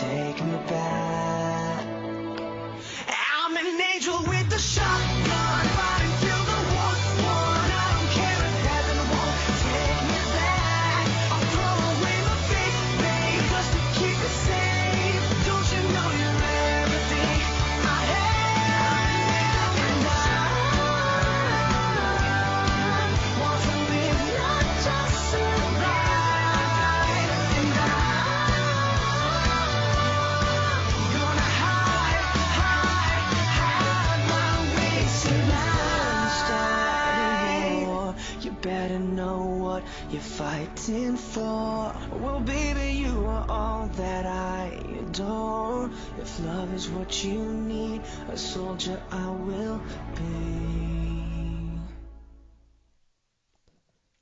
Take me back. You're fighting for. Well, baby, you are all that I adore. If love is what you need, a soldier I will be.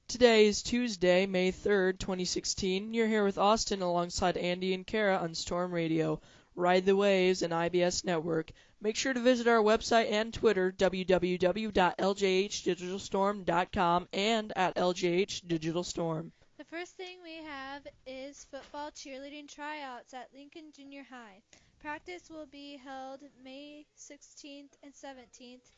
Today is Tuesday, May 3rd, 2016. You're here with Austin alongside Andy and Kara on Storm Radio. Ride the Waves and IBS Network. Make sure to visit our website and Twitter, www.ljhdigitalstorm.com and at ljhdigitalstorm. The first thing we have is football cheerleading tryouts at Lincoln Junior High. Practice will be held May 16th and 17th,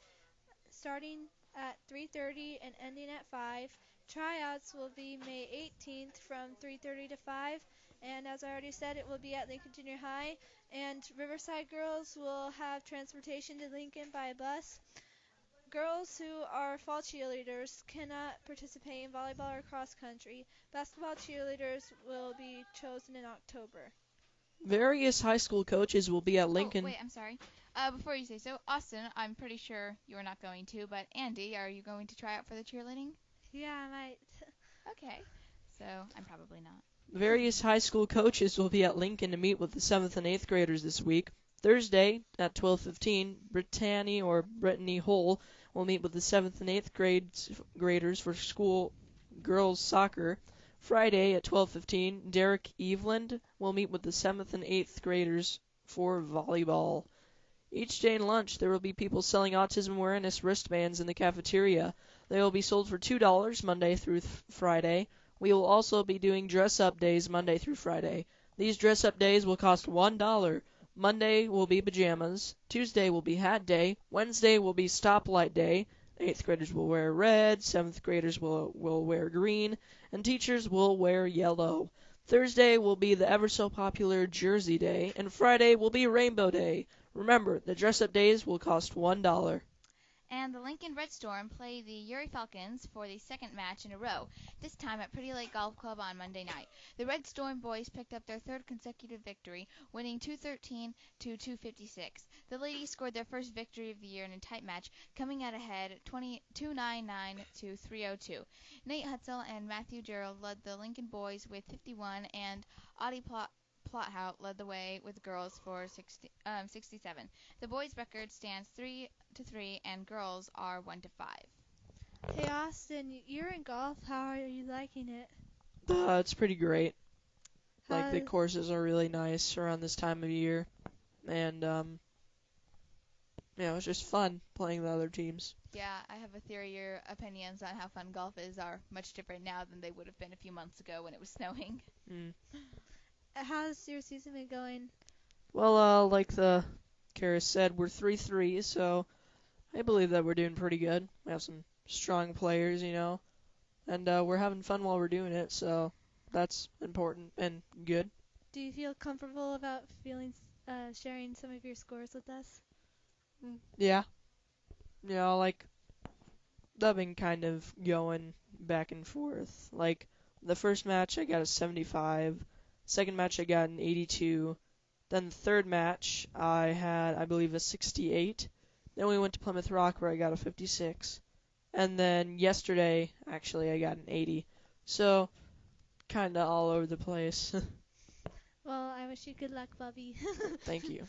starting at 3:30 and ending at 5. Tryouts will be May 18th from 3:30 to 5, and as I already said, it will be at Lincoln Junior High. And Riverside girls will have transportation to Lincoln by bus. Girls who are fall cheerleaders cannot participate in volleyball or cross country. Basketball cheerleaders will be chosen in October. Various high school coaches will be at Lincoln. Oh, wait, I'm sorry. Uh, before you say so, Austin, I'm pretty sure you're not going to, but Andy, are you going to try out for the cheerleading? Yeah, I might. Okay. So, I'm probably not. Various high school coaches will be at Lincoln to meet with the 7th and 8th graders this week. Thursday at 12:15, Brittany or Brittany Hull will meet with the 7th and 8th grades graders for school girls soccer. Friday at 12:15, Derek Eveland will meet with the 7th and 8th graders for volleyball. Each day in lunch, there will be people selling autism awareness wristbands in the cafeteria. They will be sold for $2 Monday through th- Friday. We will also be doing dress up days Monday through Friday. These dress up days will cost $1. Monday will be pajamas. Tuesday will be hat day. Wednesday will be stoplight day. Eighth graders will wear red. Seventh graders will, will wear green. And teachers will wear yellow. Thursday will be the ever so popular Jersey Day. And Friday will be Rainbow Day. Remember, the dress up days will cost $1. And the Lincoln Red Storm play the Urey Falcons for the second match in a row, this time at Pretty Lake Golf Club on Monday night. The Red Storm boys picked up their third consecutive victory, winning 213 to 256. The ladies scored their first victory of the year in a tight match, coming out ahead 20, 299 to 302. Nate Hutzel and Matthew Gerald led the Lincoln boys with 51, and Audie Plot Plothout led the way with girls for 60, um, 67. The boys' record stands three to three, and girls are one to five. Hey Austin, you're in golf. How are you liking it? Uh, it's pretty great. Like the courses are really nice around this time of year, and um, yeah, it was just fun playing the other teams. Yeah, I have a theory. Your opinions on how fun golf is are much different now than they would have been a few months ago when it was snowing. Mm. How's your season been going? Well, uh, like the Karis said, we're three three, so I believe that we're doing pretty good. We have some strong players, you know, and uh, we're having fun while we're doing it, so that's important and good. Do you feel comfortable about feeling uh, sharing some of your scores with us? Yeah, you know, like I've been kind of going back and forth. Like the first match, I got a 75. Second match, I got an 82. Then the third match, I had, I believe, a 68. Then we went to Plymouth Rock where I got a 56. And then yesterday, actually, I got an 80. So, kind of all over the place. Well, I wish you good luck, Bubby. Thank you.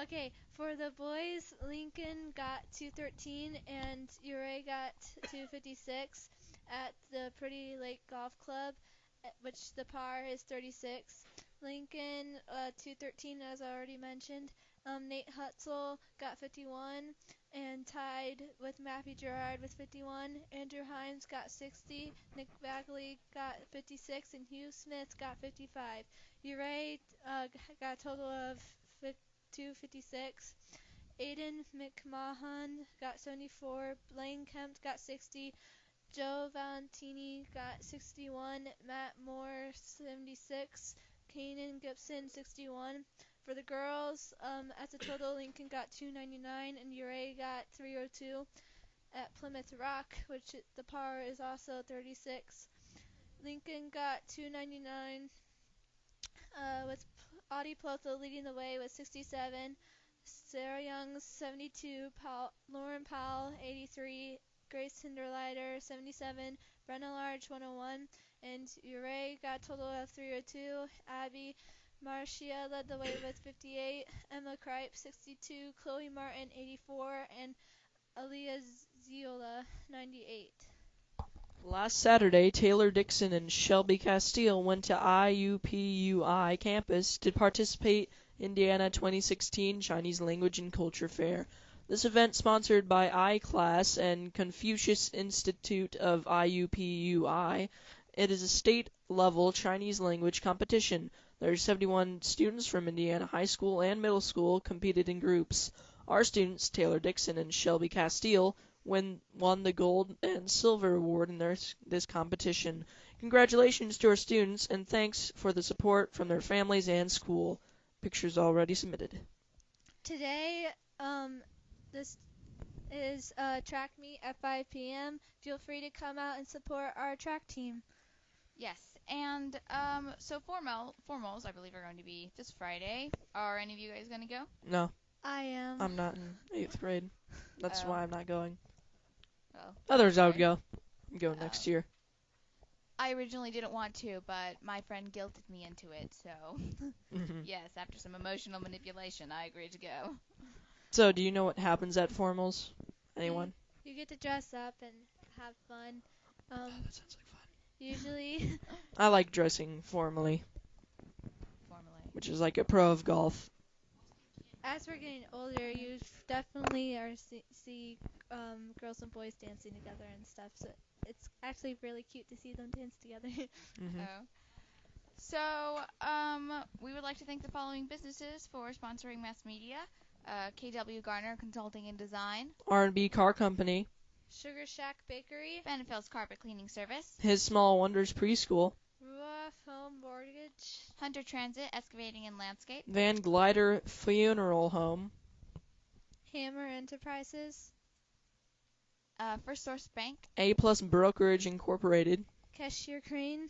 Okay, for the boys, Lincoln got 213 and Urey got 256 at the Pretty Lake Golf Club, which the par is 36. Lincoln uh, 213, as I already mentioned. Um, Nate Hutzel got 51 and tied with Matthew Gerard with 51. Andrew Himes got 60. Nick Bagley got 56, and Hugh Smith got 55. Urey uh, got a total of 256. Aiden McMahon got 74. Blaine Kemp got 60. Joe Valentini got 61. Matt Moore 76. Kanan Gibson 61. For the girls, um, as a total, Lincoln got 299 and Urey got 302 at Plymouth Rock, which the par is also 36. Lincoln got 299 uh, with Audie Plotho leading the way with 67. Sarah Young 72. Paul, Lauren Powell 83. Grace Hinderleiter 77. Brenna Large 101, and Urey got a total of 302. Abby Marcia led the way with 58. Emma Kripe 62. Chloe Martin 84, and Aaliyah Ziola 98. Last Saturday, Taylor Dixon and Shelby Castile went to IUPUI campus to participate in Indiana 2016 Chinese Language and Culture Fair. This event, sponsored by iClass and Confucius Institute of IUPUI, it is a state-level Chinese language competition. There are 71 students from Indiana high school and middle school competed in groups. Our students, Taylor Dixon and Shelby Castile, win, won the gold and silver award in their, this competition. Congratulations to our students and thanks for the support from their families and school. Pictures already submitted. Today, um, this is uh, track meet at 5 p.m. Feel free to come out and support our track team. Yes, and um, so formal formals, I believe, are going to be this Friday. Are any of you guys going to go? No, I am. I'm not in eighth grade. That's Oh. why I'm not going. Oh, Others I would okay. go. I'm going next Oh. year. I originally didn't want to, but my friend guilted me into it. So Mhm. yes, after some emotional manipulation, I agreed to go. So, do you know what happens at formals? Anyone? You get to dress up and have fun. Um, that sounds like fun. Usually, I like dressing formally, Formally. which is like a pro of golf. as we're getting older, you definitely are see, see um, girls and boys dancing together and stuff. So it's actually really cute to see them dance together. hmm Oh. So, um, we would like to thank the following businesses for sponsoring mass media. Uh, KW Garner Consulting and Design, R&B Car Company, Sugar Shack Bakery, Vanderfield's Carpet Cleaning Service, His Small Wonders Preschool, Ruoff Home Mortgage, Hunter Transit Excavating and Landscape, Van Glider Funeral Home, Hammer Enterprises, uh, First Source Bank, A Plus Brokerage Incorporated, Cashier Crane,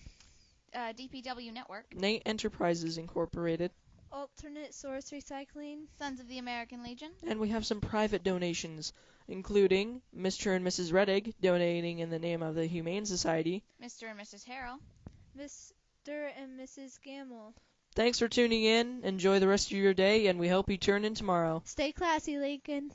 uh, DPW Network, Nate Enterprises Incorporated, Alternate Source Recycling, Sons of the American Legion, and we have some private donations, including Mr. and Mrs. Reddig donating in the name of the Humane Society. Mr. and Mrs. Harrell. Mr. and Mrs. Gamble. Thanks for tuning in. Enjoy the rest of your day, and we hope you turn in tomorrow. Stay classy, Lincoln.